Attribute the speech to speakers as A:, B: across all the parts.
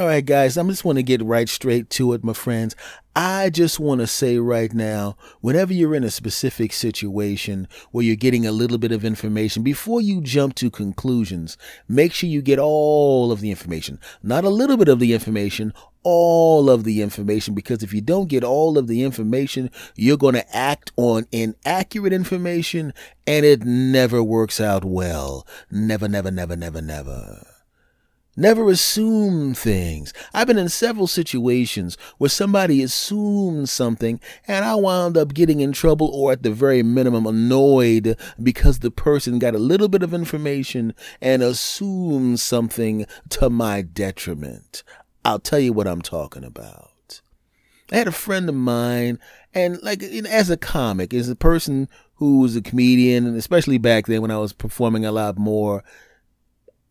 A: All right, guys, I just want to get right straight to it, my friends. I just want to say right now, whenever you're in a specific situation where you're getting a little bit of information, before you jump to conclusions, make sure you get all of the information. Not a little bit of the information, all of the information, because if you don't get all of the information, you're going to act on inaccurate information and it never works out well. Never, never, never, never, never. Never assume things. I've been in several situations where somebody assumed something and I wound up getting in trouble or at the very minimum annoyed because the person got a little bit of information and assumed something to my detriment. I'll tell you what I'm talking about. I had a friend of mine, and like as a comic, as a person who was a comedian, and especially back then when I was performing a lot more,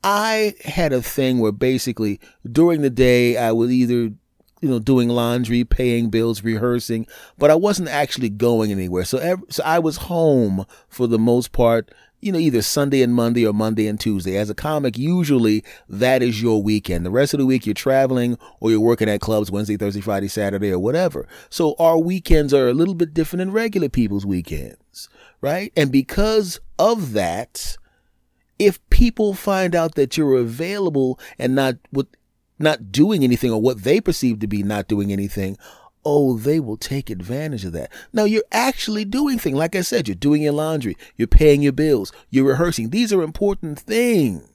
A: I had a thing where basically during the day I was either you know doing laundry, paying bills, rehearsing, but I wasn't actually going anywhere. So so I was home for the most part, you know, either Sunday and Monday or Monday and Tuesday. As a comic, usually that is your weekend. The rest of the week you're traveling or you're working at clubs Wednesday, Thursday, Friday, Saturday or whatever. So our weekends are a little bit different than regular people's weekends, right? And because of that, if people find out that you're available and not with not doing anything or what they perceive to be not doing anything, oh, they will take advantage of that. Now you're actually doing things. Like I said, you're doing your laundry, you're paying your bills, you're rehearsing. These are important things.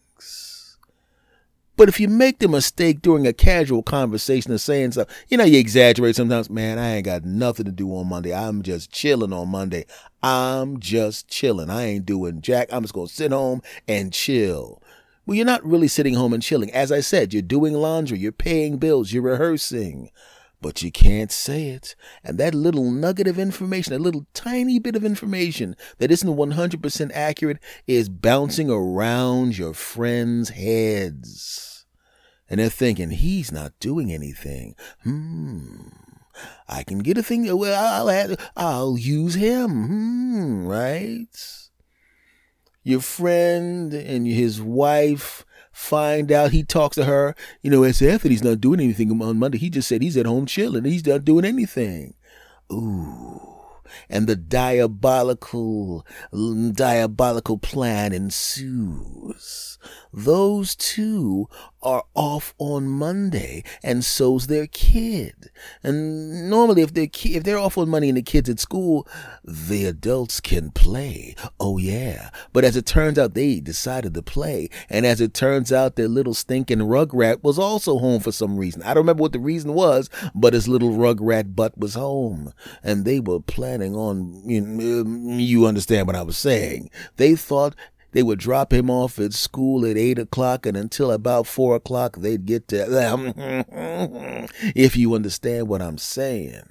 A: But if you make the mistake during a casual conversation of saying stuff, you know, you exaggerate sometimes, man, I ain't got nothing to do on Monday. I'm just chilling on Monday. I'm just chilling. I ain't doing jack. I'm just going to sit home and chill. Well, you're not really sitting home and chilling. As I said, you're doing laundry, you're paying bills, you're rehearsing but you can't say it. And that little nugget of information, that little tiny bit of information that isn't 100% accurate, is bouncing around your friends' heads. And they're thinking, he's not doing anything. Hmm. I can get a thing. Well, I'll, I'll use him. Hmm. Right? Your friend and his wife find out he talks to her. You know, as if he's not doing anything on Monday. He just said he's at home chilling. He's not doing anything. Ooh. And the diabolical, diabolical plan ensues. Those two are off on Monday, and so's their kid. And normally, if they're ki- if they're off on Monday and the kids at school, the adults can play. Oh yeah, but as it turns out, they decided to play, and as it turns out, their little stinking rugrat was also home for some reason. I don't remember what the reason was, but his little rugrat butt was home, and they were planning on. You, you understand what I was saying? They thought they would drop him off at school at eight o'clock, and until about four o'clock, they'd get to them. if you understand what I'm saying.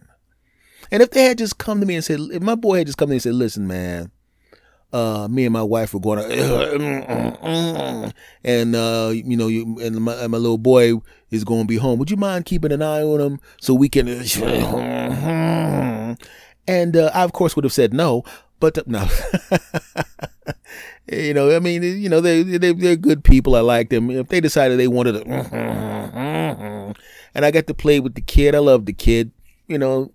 A: And if they had just come to me and said, if my boy had just come to me and said, listen, man, uh, me and my wife were going to, and uh, you know, you, and my, and my little boy is going to be home. Would you mind keeping an eye on him so we can? and uh, I, of course, would have said no, but no. you know, I mean, you know, they, they, they're good people. I like them. If they decided they wanted to, and I got to play with the kid, I love the kid, you know,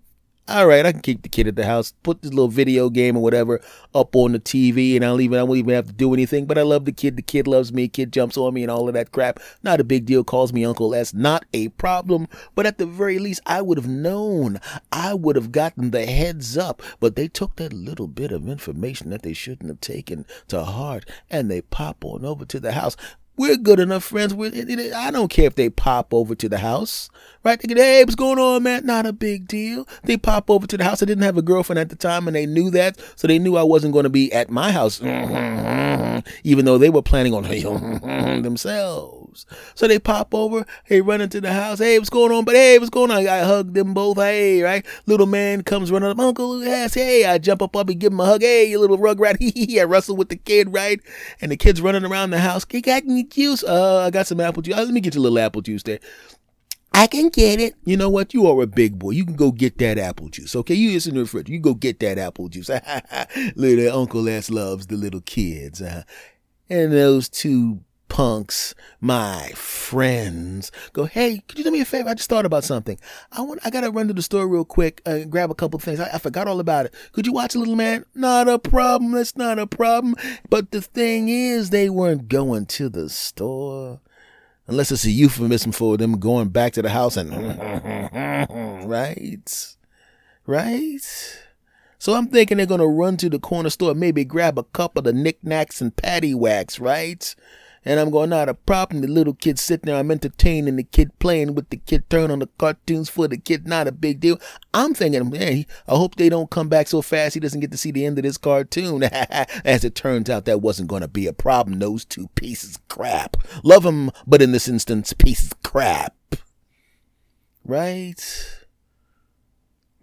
A: all right, I can keep the kid at the house, put this little video game or whatever up on the TV, and I'll even I won't even have to do anything. But I love the kid. The kid loves me. Kid jumps on me and all of that crap. Not a big deal. Calls me uncle. That's not a problem. But at the very least, I would have known. I would have gotten the heads up. But they took that little bit of information that they shouldn't have taken to heart, and they pop on over to the house. We're good enough friends. We're, I don't care if they pop over to the house, right? They get, hey, what's going on, man? Not a big deal. They pop over to the house. I didn't have a girlfriend at the time, and they knew that, so they knew I wasn't going to be at my house, even though they were planning on themselves. So they pop over, hey, run into the house. Hey, what's going on? But hey, what's going on? I hug them both. Hey, right? Little man comes running up. Uncle, yes, hey. I jump up, up and give him a hug. Hey, you little rugrat. I wrestle with the kid, right? And the kid's running around the house. He got any juice? Uh, I got some apple juice. Uh, let me get you a little apple juice there. I can get it. You know what? You are a big boy. You can go get that apple juice. Okay, you listen to the fridge. You go get that apple juice. little Uncle S loves the little kids. Uh, and those two punks, my friends, go, hey, could you do me a favor? I just thought about something. I want, I gotta run to the store real quick and uh, grab a couple things. I, I forgot all about it. Could you watch a little man? Not a problem. That's not a problem. But the thing is, they weren't going to the store. Unless it's a euphemism for them going back to the house and, right? Right? So I'm thinking they're to run to the corner store, maybe grab a couple of the knickknacks and wax, right? And I'm going, not a problem. The little kid sitting there, I'm entertaining the kid, playing with the kid, turn on the cartoons for the kid, not a big deal. I'm thinking, hey, I hope they don't come back so fast he doesn't get to see the end of this cartoon. As it turns out, that wasn't going to be a problem. Those two pieces of crap. Love them, but in this instance, pieces of crap. Right?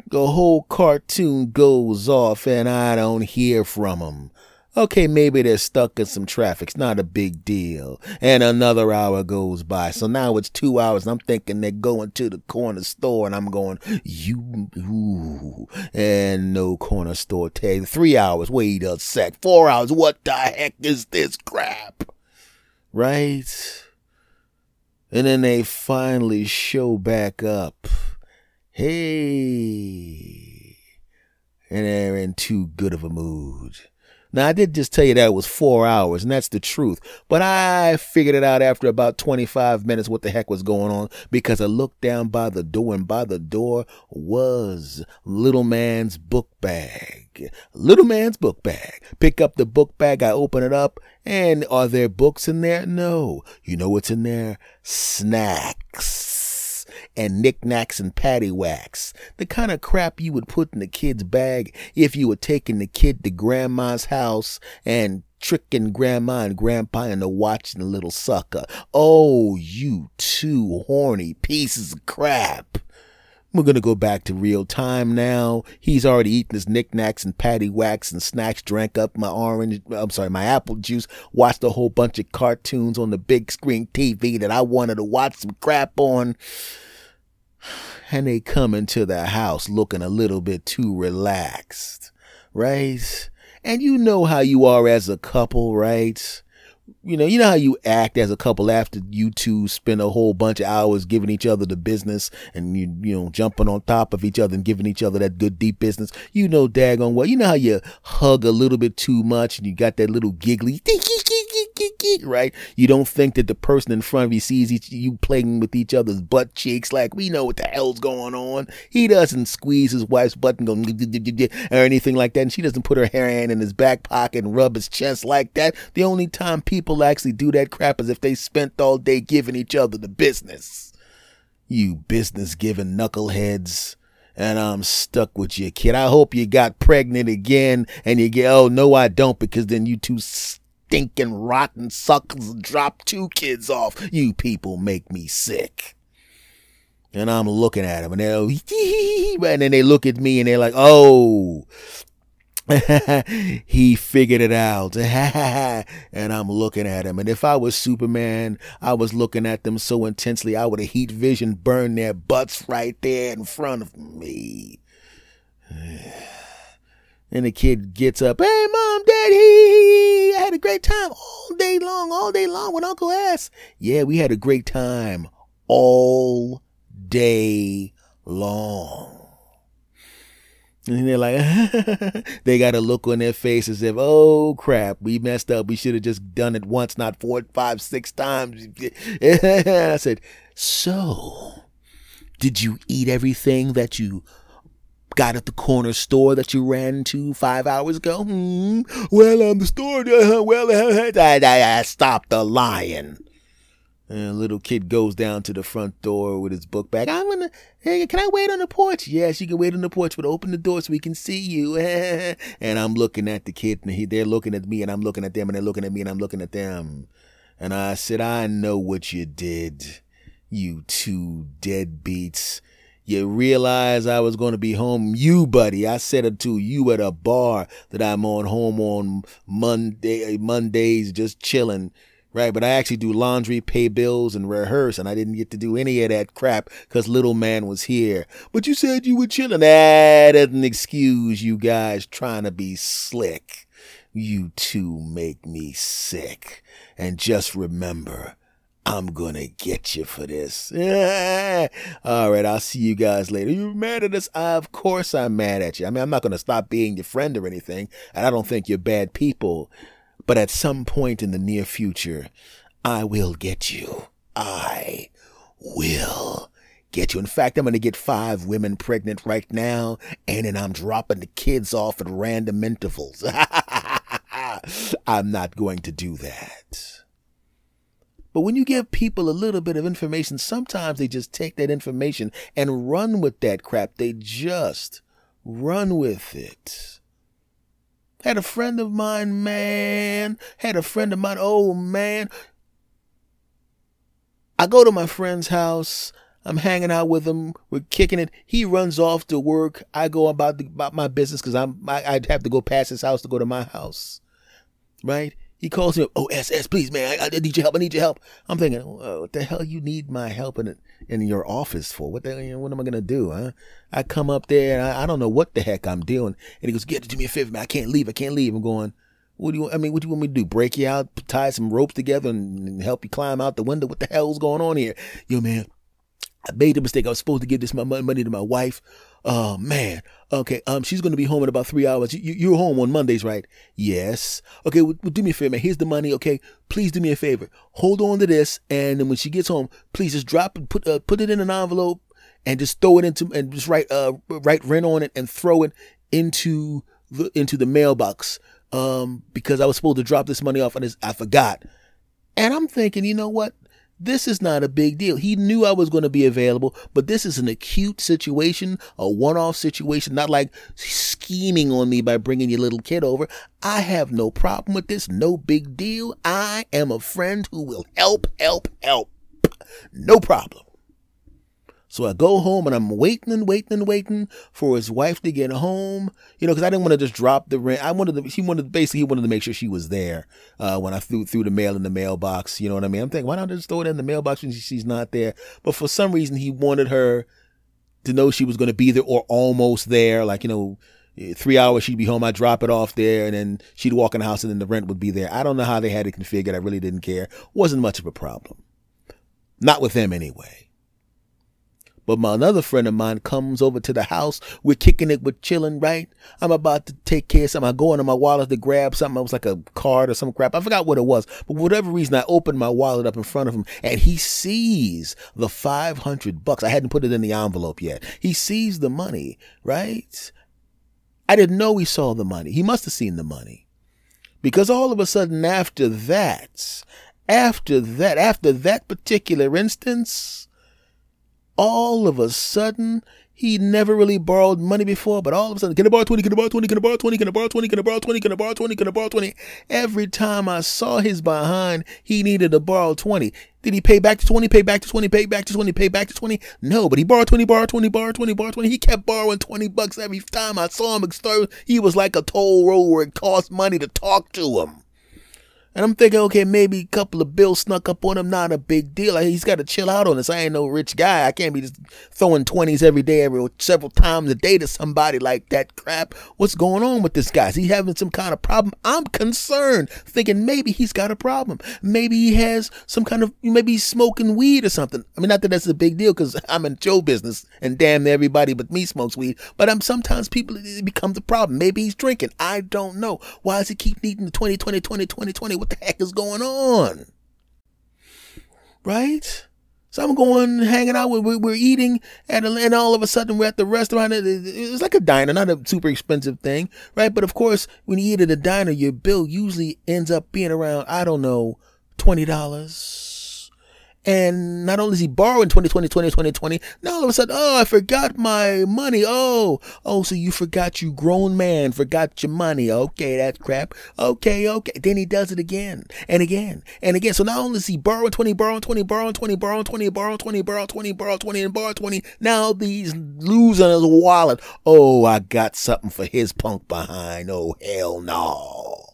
A: the whole cartoon goes off and I don't hear from. Okay, maybe they're stuck in some traffic. It's not a big deal. And another hour goes by. So now it's two hours. I'm thinking they're going to the corner store and I'm going, you, ooh, and no corner store tag. Three hours. Wait a sec. Four hours. What the heck is this crap? Right? And then they finally show back up. Hey. And they're in too good of a mood. Now, I did just tell you that it was four hours, and that's the truth. But I figured it out after about 25 minutes what the heck was going on because I looked down by the door, and by the door was Little Man's book bag. Little Man's book bag. Pick up the book bag, I open it up, and are there books in there? No. You know what's in there? Snacks and knickknacks and paddywhacks. The kind of crap you would put in the kid's bag if you were taking the kid to grandma's house and tricking grandma and grandpa into watching the little sucker. Oh, you two horny pieces of crap. We're to go back to real time now. He's already eaten his knickknacks and paddywhacks and snacks, drank up my orange, I'm sorry, my apple juice, watched a whole bunch of cartoons on the big screen TV that I wanted to watch some crap on and they come into the house looking a little bit too relaxed, right? And you know how you are as a couple, right? You know, you know how you act as a couple after you two spend a whole bunch of hours giving each other the business and you you know jumping on top of each other and giving each other that good deep business. You know daggone well. You know how you hug a little bit too much and you got that little giggly right? You don't think that the person in front of you sees each, you playing with each other's butt cheeks like we know what the hell's going on. He doesn't squeeze his wife's butt and go or anything like that, and she doesn't put her hand in his back pocket and rub his chest like that. The only time people actually do that crap is if they spent all day giving each other the business. You business giving knuckleheads and I'm stuck with you, kid. I hope you got pregnant again and you get, oh, no, I don't, because then you two stinking rotten suckers drop two kids off. You people make me sick. And I'm looking at them and they're, and then they look at me and they're like, oh, he figured it out. and I'm looking at him. And if I was Superman, I was looking at them so intensely, I would have heat vision burn their butts right there in front of me. And the kid gets up, hey, mom, dad, he, I had a great time all day long, all day long with Uncle S. Yeah, we had a great time all day long. And they're like, they got a look on their face as if, oh crap, we messed up. We should have just done it once, not four, five, six times. I said, so did you eat everything that you got at the corner store that you ran to five hours ago? Hmm. Well, um, the store, uh, well, uh, stopped the lying. And little kid goes down to the front door with his book bag. I'm gonna, hey, can I wait on the porch? Yes, you can wait on the porch, but open the door so we can see you. and I'm looking at the kid, and he, they're looking at me, and I'm looking at them, and they're looking at me, and I'm looking at them. And I said, I know what you did, you two deadbeats. You realize I was going to be home. You, buddy, I said it to you at a bar that I'm on home on Monday, eh, Mondays, just chilling. Right, but I actually do laundry, pay bills, and rehearse, and I didn't get to do any of that crap because little man was here. But you said you were chilling. That doesn't excuse you guys trying to be slick. You two make me sick. And just remember, I'm gonna get you for this. All right, I'll see you guys later. You mad at us? of course I'm mad at you. I mean, I'm not gonna stop being your friend or anything, and I don't think you're bad people. But at some point in the near future, I will get you. I will get you. In fact, I'm gonna get five women pregnant right now, and then I'm dropping the kids off at random intervals. I'm not going to do that. But when you give people a little bit of information, sometimes they just take that information and run with that crap. They just run with it. Had a friend of mine, man, had a friend of mine, oh man. I go to my friend's house. I'm hanging out with him. We're kicking it. He runs off to work. I go about, the, about my business because I'm I, I'd have to go past his house to go to my house, right? He calls me up, oh, SS, please, man, I, I, need your help. I need your help. I'm thinking, what the hell you need my help in in your office for? What the, what am I gonna do? Huh? I come up there and I, I don't know what the heck I'm doing. And he goes, get do me a favor, man. I can't leave. I can't leave. I'm going. What do you? I mean, what do you want me to do? Break you out, tie some ropes together, and, and help you climb out the window? What the hell's going on here? Yo, man, I made a mistake. I was supposed to give this my money to my wife. Oh man. Okay. Um, she's gonna be home in about three hours. You, you're home on Mondays, right? Yes. Okay. Well, do me a favor, man. Here's the money. Okay. Please do me a favor. Hold on to this, and then when she gets home, please just drop it, put uh, put it in an envelope, and just throw it into and just write uh write rent on it and throw it into the into the mailbox. Um, because I was supposed to drop this money off and I forgot. And I'm thinking, you know what? This is not a big deal. He knew I was going to be available, but this is an acute situation, a one off situation, not like scheming on me by bringing your little kid over. I have no problem with this. No big deal. I am a friend who will help, help, help. No problem. So I go home and I'm waiting and waiting and waiting for his wife to get home, you know, because I didn't want to just drop the rent. I wanted to, he wanted, basically, he wanted to make sure she was there uh, when I threw, threw the mail in the mailbox. You know what I mean? I'm thinking, why not just throw it in the mailbox when she's not there? But for some reason, he wanted her to know she was going to be there or almost there. Like, you know, three hours she'd be home. I'd drop it off there and then she'd walk in the house and then the rent would be there. I don't know how they had it configured. I really didn't care. Wasn't much of a problem. Not with them anyway. But my another friend of mine comes over to the house. We're kicking it, we're chilling, right? I'm about to take care of something. I go into my wallet to grab something. It was like a card or some crap. I forgot what it was. But whatever reason, I opened my wallet up in front of him and he sees the 500 bucks. I hadn't put it in the envelope yet. He sees the money, right? I didn't know he saw the money. He must have seen the money. Because all of a sudden after that, after that, after that particular instance, all of a sudden, he never really borrowed money before, but all of a sudden, can I borrow 20, can I borrow 20, can I borrow 20, can I borrow 20, can I borrow 20, can I borrow 20, can I borrow 20? Every time I saw his behind, he needed to borrow 20. Did he pay back to 20, pay back to 20, pay back to 20, pay back to 20? No, but he borrowed 20, borrowed 20, borrowed 20, borrowed 20. He kept borrowing 20 bucks every time I saw him. He was like a toll road where it cost money to talk to him. And I'm thinking, okay, maybe a couple of bills snuck up on him, not a big deal. He's got to chill out on this. I ain't no rich guy. I can't be just throwing 20s every day, every several times a day to somebody like that crap. What's going on with this guy? Is he having some kind of problem? I'm concerned, thinking maybe he's got a problem. Maybe he has some kind of, maybe he's smoking weed or something. I mean, not that that's a big deal because I'm in show business and damn everybody but me smokes weed. But I'm sometimes people, it becomes a problem. Maybe he's drinking. I don't know. Why does he keep needing the 20, 20, 20, 20, 20? What the heck is going on? Right? So I'm going, hanging out, we're, we're eating, and, and all of a sudden we're at the restaurant. It's like a diner, not a super expensive thing, right? But of course, when you eat at a diner, your bill usually ends up being around, I don't know, $20 and not only is he borrowing 2020, 2020, 2020, now all of a sudden, oh, I forgot my money. Oh, oh, so you forgot you grown man, forgot your money. Okay, that's crap. Okay, okay. Then he does it again and again and again. So not only is he borrowing 20, borrowing 20, borrowing 20, borrowing 20, borrowing 20, borrowing 20, borrowing 20, and borrowing 20. Now he's losing his wallet. Oh, I got something for his punk behind. Oh, hell no.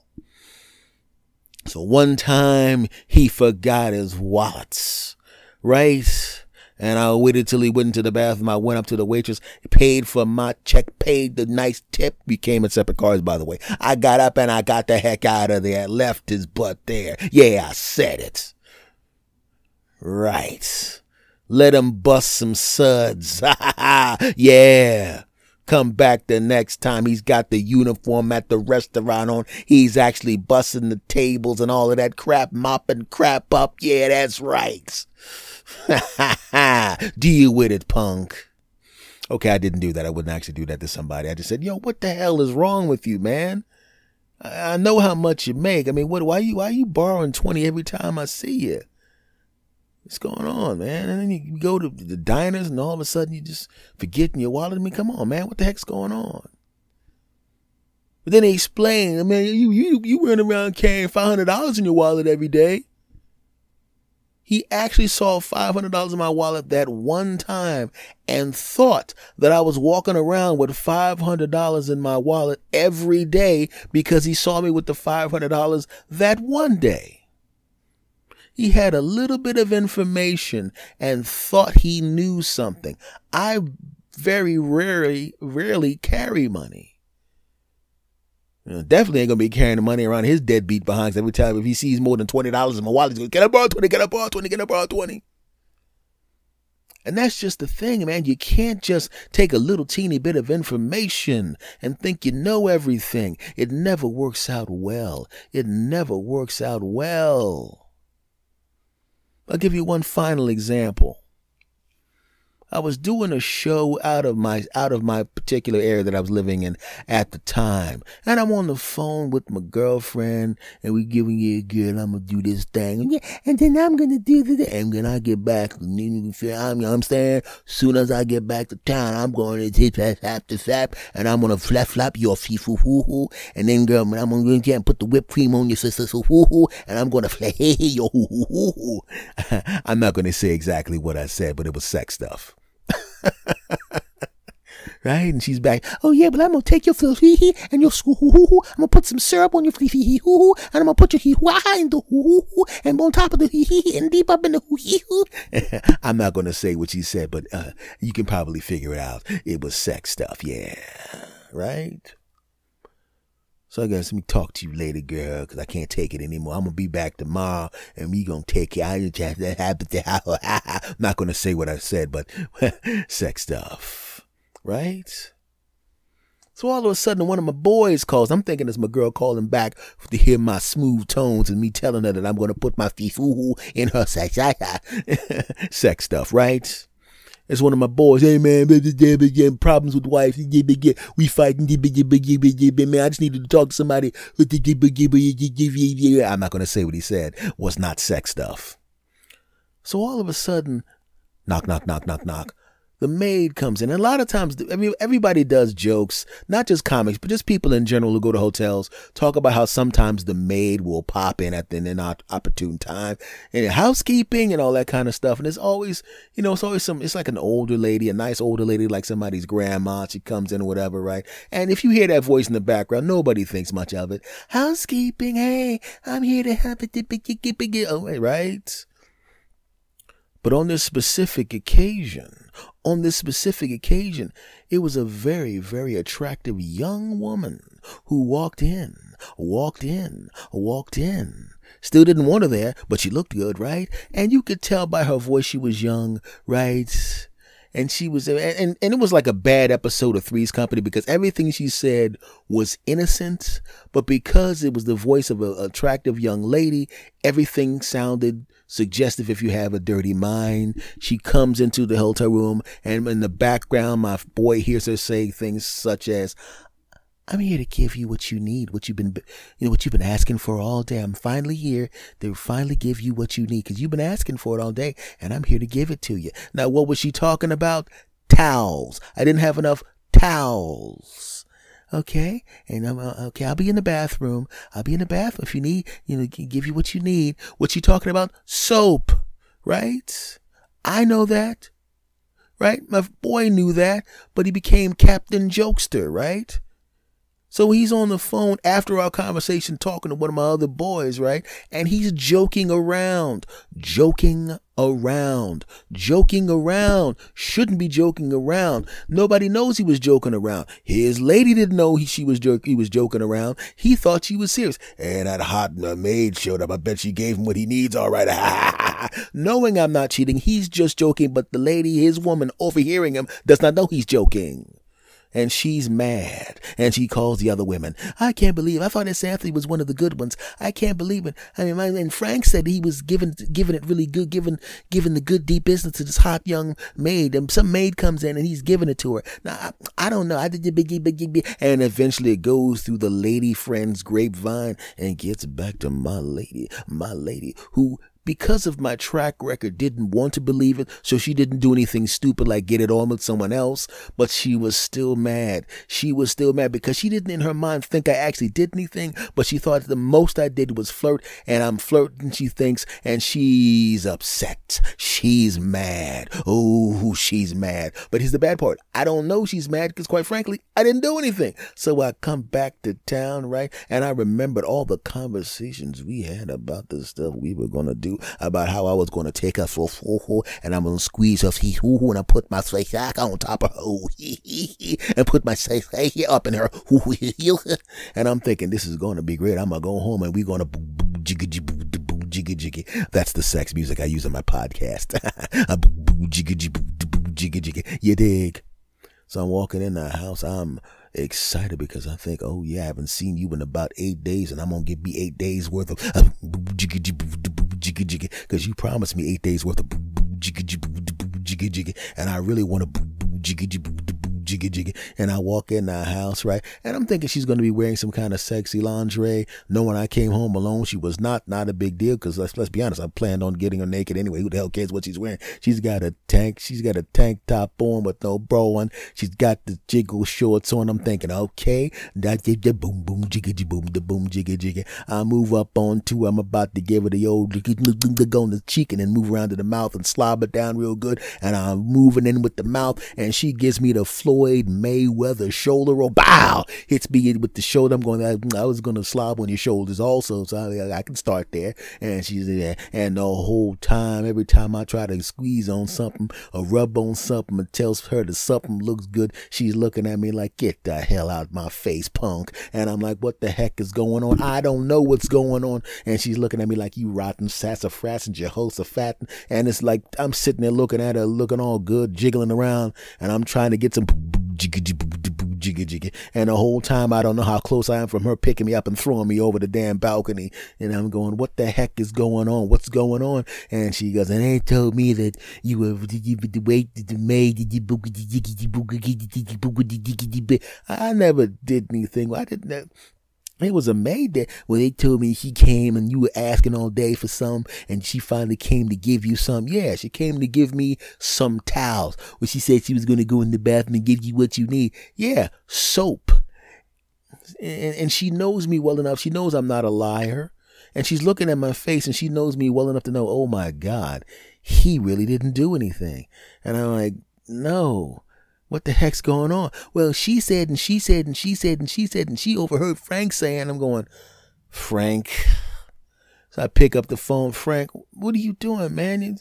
A: So one time he forgot his wallets, right? And I waited till he went into the bathroom. I went up to the waitress, paid for my check, paid the nice tip. We came in separate cars, by the way. I got up and I got the heck out of there, left his butt there. Yeah, I said it. Right. Let him bust some suds. yeah. Come back the next time he's got the uniform at the restaurant on. He's actually busting the tables and all of that crap, mopping crap up. Yeah, that's right. Deal with it, punk. Okay, I didn't do that. I wouldn't actually do that to somebody. I just said, yo, what the hell is wrong with you, man? I know how much you make. I mean, what? Why you? Why you borrowing twenty every time I see you? What's going on, man? And then you go to the diners, and all of a sudden you just forgetting your wallet. I mean, come on, man, what the heck's going on? But then they explain, I mean, you you you run around carrying five hundred dollars in your wallet every day. He actually saw $500 in my wallet that one time and thought that I was walking around with $500 in my wallet every day because he saw me with the $500 that one day. He had a little bit of information and thought he knew something. I very rarely, rarely carry money. You know, definitely ain't gonna be carrying the money around his deadbeat behind every time if he sees more than twenty dollars in my wallet, he's gonna get up borrow twenty, get up borrow twenty, get up borrow twenty. And that's just the thing, man. You can't just take a little teeny bit of information and think you know everything. It never works out well. It never works out well. I'll give you one final example. I was doing a show out of my out of my particular area that I was living in at the time, and I'm on the phone with my girlfriend, and we giving you a girl, I'm gonna do this thing, and then I'm gonna do the and when I get back, I'm, you know I'm saying, soon as I get back to town, I'm going to tip tap to sap, and I'm gonna flap flap your fee foo hoo hoo, and then girl, I'm gonna get and put the whipped cream on your sister hoo hoo, and I'm gonna flap hey hey yo hoo hoo hoo hoo. I'm not gonna say exactly what I said, but it was sex stuff. right? And she's back. Oh yeah, but I'm gonna take your hee hee and your hoo hoo hoo. I'm gonna put some syrup on your hee hee hoo hoo, and I'm gonna put your hee hoo in the hoo hoo, and on top of the hee hee and deep up in the hoo hee hoo. I'm not gonna say what she said, but uh, you can probably figure it out. It was sex stuff, yeah, right? So I guess let me talk to you later, girl, because I can't take it anymore. I'm gonna be back tomorrow, and we gonna take it. I just that happened. I'm not gonna say what I said, but sex stuff, right? So all of a sudden, one of my boys calls. I'm thinking it's my girl calling back to hear my smooth tones and me telling her that I'm gonna put my fifu in her sex, sex stuff, right? It's one of my boys. Hey man, problems with wife. We fighting. Man, I just needed to talk to somebody. I'm not gonna say what he said. Was not sex stuff. So all of a sudden, knock, knock, knock, knock, knock the maid comes in. And a lot of times, I mean, everybody does jokes, not just comics, but just people in general who go to hotels talk about how sometimes the maid will pop in at an inopportune time and housekeeping and all that kind of stuff. And it's always, you know, it's always some, it's like an older lady, a nice older lady, like somebody's grandma. She comes in or whatever, right? And if you hear that voice in the background, nobody thinks much of it. Housekeeping, hey, I'm here to help oh, it, right? But on this specific occasion, on this specific occasion, it was a very, very attractive young woman who walked in, walked in, walked in. Still didn't want her there, but she looked good, right? And you could tell by her voice she was young, right? and she was and, and it was like a bad episode of Three's Company because everything she said was innocent, but because it was the voice of an attractive young lady, everything sounded suggestive if you have a dirty mind. She comes into the hotel room and in the background my boy hears her say things such as I'm here to give you what you need, what you've been, you know, what you've been asking for all day. I'm finally here to finally give you what you need because you've been asking for it all day, and I'm here to give it to you. Now, what was she talking about? Towels. I didn't have enough towels. Okay, and I'm uh, okay. I'll be in the bathroom. I'll be in the bathroom if you need, you know, give you what you need. What she talking about? Soap, right? I know that, right? My boy knew that, but he became Captain Jokester, right? So he's on the phone after our conversation talking to one of my other boys, right? And he's joking around, joking around. Joking around. Shouldn't be joking around. Nobody knows he was joking around. His lady didn't know he, she was joke, he was joking around. He thought she was serious. And that hot maid showed up. I bet she gave him what he needs. All right. Knowing I'm not cheating, he's just joking. But the lady, his woman, overhearing him, does not know he's joking and she's mad and she calls the other women. I can't believe I thought this athlete was one of the good ones. I can't believe it. I mean, my, and Frank said he was giving giving it really good, giving giving the good deep business to this hot young maid. And some maid comes in and he's giving it to her. Now I, I don't know. I did the biggie biggie big, and eventually it goes through the lady friend's grapevine and gets back to my lady, my lady who because of my track record, didn't want to believe it, so she didn't do anything stupid like get it on with someone else, but she was still mad. She was still mad because she didn't in her mind think I actually did anything, but she thought the most I did was flirt, and I'm flirting, she thinks, and she's upset. She's mad. Oh, she's mad. But here's the bad part. I don't know she's mad because quite frankly, I didn't do anything. So I come back to town, right? And I remembered all the conversations we had about the stuff we were going to do about how I was going to take her for foo and I'm going to squeeze her hee hoo and I put my face back on top of her and put my face up in her and I'm thinking this is going to be great. I'm going to go home and we're going to jiggy jiggy jiggy. That's the sex music I use on my podcast. You dig? So I'm walking in the house. I'm excited because I think, oh yeah, I haven't seen you in about eight days, and I'm gonna give me eight days worth of uh, jiggy jiggy jiggy because you promised me eight days worth of jiggy jiggy jiggy, and I really want to jiggy jiggy jiggy jiggy. And I walk in the house, right? And I'm thinking she's going to be wearing some kind of sexy lingerie. Knowing I came home alone, she was not, not a big deal because let's, let's be honest, I planned on getting her naked anyway. Who the hell cares what she's wearing? She's got a tank, she's got a tank top on with no bra on. She's got the jiggle shorts on. I'm thinking, okay, that boom, boom, jiggy, jiggy, boom, the boom, jiggy, jiggy. I move up on two. I'm about to give her the old on the cheek and then move around to the mouth and slob it down real good. And I'm moving in with the mouth and she gives me the floor Floyd Mayweather shoulder roll. Bow! Hits me with the shoulder. I'm going, I, I was going to slob on your shoulders also. So I, I, can start there. And she's there. And the whole time, every time I try to squeeze on something or rub on something and tells her that something looks good, she's looking at me like, get the hell out my face, punk. And I'm like, what the heck is going on? I don't know what's going on. And she's looking at me like, you rotten sassafras and Jehoshaphat. And it's like, I'm sitting there looking at her, looking all good, jiggling around. And I'm trying to get some. And the whole time I don't know how close I am from her picking me up and throwing me over the damn balcony. And I'm going, what the heck is going on? What's going on? And she goes, and they told me that you were the way the maid I never did anything. I didn't it was a maid that when they told me she came and you were asking all day for some and she finally came to give you some. Yeah, she came to give me some towels. When she said she was going to go in the bathroom and give you what you need. Yeah, soap. And, and she knows me well enough. She knows I'm not a liar. And she's looking at my face and she knows me well enough to know, oh my God, he really didn't do anything. And I'm like, no. What the heck's going on? Well, she said and she said and she said and she said and she overheard Frank saying, I'm going, Frank. So I pick up the phone, Frank, what are you doing, man?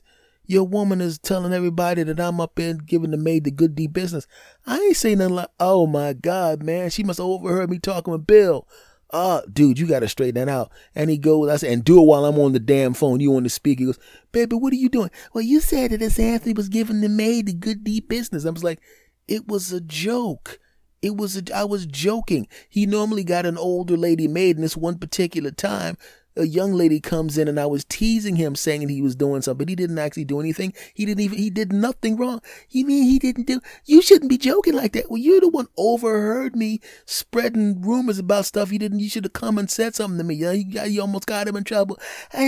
A: Your woman is telling everybody that I'm up in giving the maid the good deep business. I ain't saying nothing like, oh my God, man, she must have overheard me talking with Bill. Uh, dude, you gotta straighten that out. And he goes, I said, and do it while I'm on the damn phone. You on the speaker. He goes, baby, what are you doing? Well, you said that S. Anthony was giving the maid the good deep business. I was like, it was a joke. It was a, I was joking. He normally got an older lady maid, and this one particular time, a young lady comes in, and I was teasing him, saying he was doing something, but he didn't actually do anything. He didn't even he did nothing wrong. You mean he didn't do? You shouldn't be joking like that. Well, you're the one overheard me spreading rumors about stuff you didn't. You should have come and said something to me. You, you almost got him in trouble.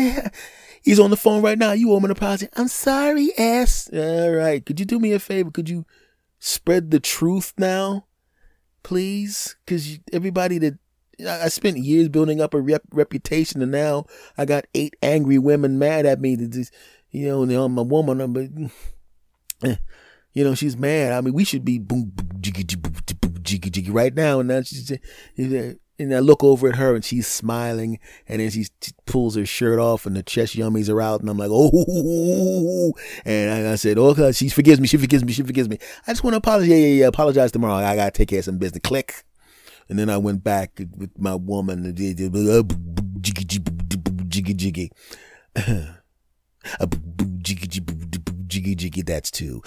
A: He's on the phone right now. You owe him an apology. I'm sorry, ass. All right. Could you do me a favor? Could you? Spread the truth now, please? Because everybody that I spent years building up a rep- reputation, and now I got eight angry women mad at me. That you know, and I'm a woman, but eh, you know she's mad. I mean, we should be boom, boom jiggy, jiggy, jiggy, jiggy right now. And now she's, And I look over at her and she's smiling and then she pulls her shirt off and the chest yummies are out and I'm like, oh, and I, said, oh, she forgives me, she forgives me, she forgives me. I just want to apologize. Yeah, yeah, yeah, apologize tomorrow. I got to take care of some business. Click. And then I went back with my woman. Uh, jiggy, jiggy, jiggy. Jiggy, jiggy, that's two.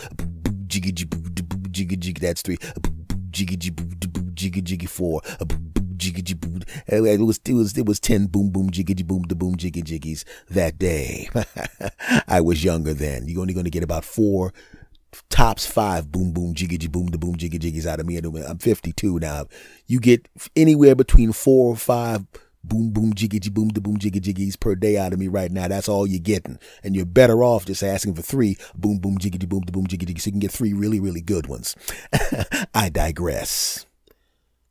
A: Jiggy, jiggy, that's three. Jiggy, jiggy, jiggy, four jiggy it was it was it was ten boom boom jiggy boom the boom jiggy jiggies that day. I was younger then. You're only going to get about four tops five boom boom jiggy boom the boom jiggy jiggies out of me. I'm 52 now. You get anywhere between four or five boom boom jiggy boom the boom jiggy jiggies per day out of me right now. That's all you're getting, and you're better off just asking for three boom boom jiggy boom the boom jiggy jiggy, so you can get three really really good ones. I digress.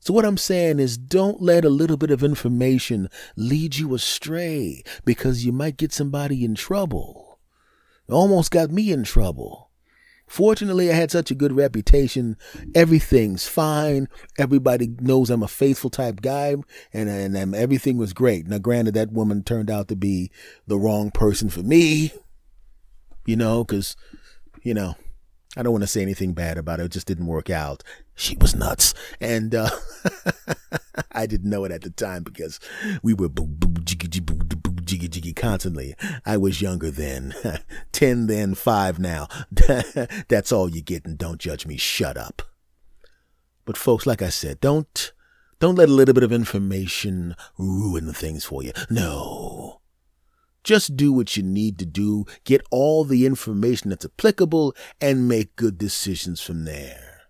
A: So, what I'm saying is, don't let a little bit of information lead you astray because you might get somebody in trouble. It almost got me in trouble. Fortunately, I had such a good reputation. Everything's fine. Everybody knows I'm a faithful type guy, and, and, and everything was great. Now, granted, that woman turned out to be the wrong person for me, you know, because, you know, I don't want to say anything bad about it. It just didn't work out. She was nuts. And uh, I didn't know it at the time because we were boo boo jiggy boo boo jiggy jiggy constantly. I was younger then. 10 then, 5 now. That's all you get and don't judge me. Shut up. But folks, like I said, don't don't let a little bit of information ruin things for you. No. Just do what you need to do, get all the information that's applicable, and make good decisions from there.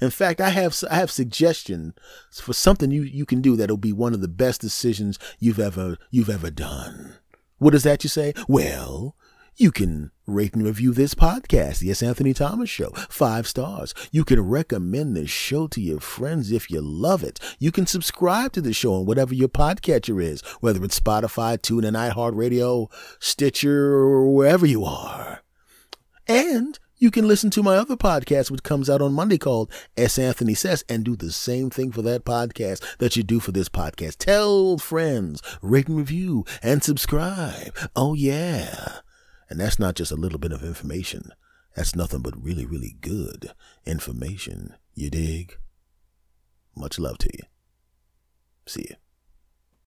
A: In fact, I have I have suggestions for something you, you can do that'll be one of the best decisions you've ever you've ever done. What is that you say? Well, you can rate and review this podcast, The S. Anthony Thomas Show, five stars. You can recommend this show to your friends if you love it. You can subscribe to the show on whatever your podcatcher is, whether it's Spotify, TuneIn, iHeartRadio, Stitcher, or wherever you are. And you can listen to my other podcast, which comes out on Monday called S. Anthony Says, and do the same thing for that podcast that you do for this podcast. Tell friends, rate and review, and subscribe. Oh, yeah. And that's not just a little bit of information. That's nothing but really, really good information. You dig? Much love to you. See you.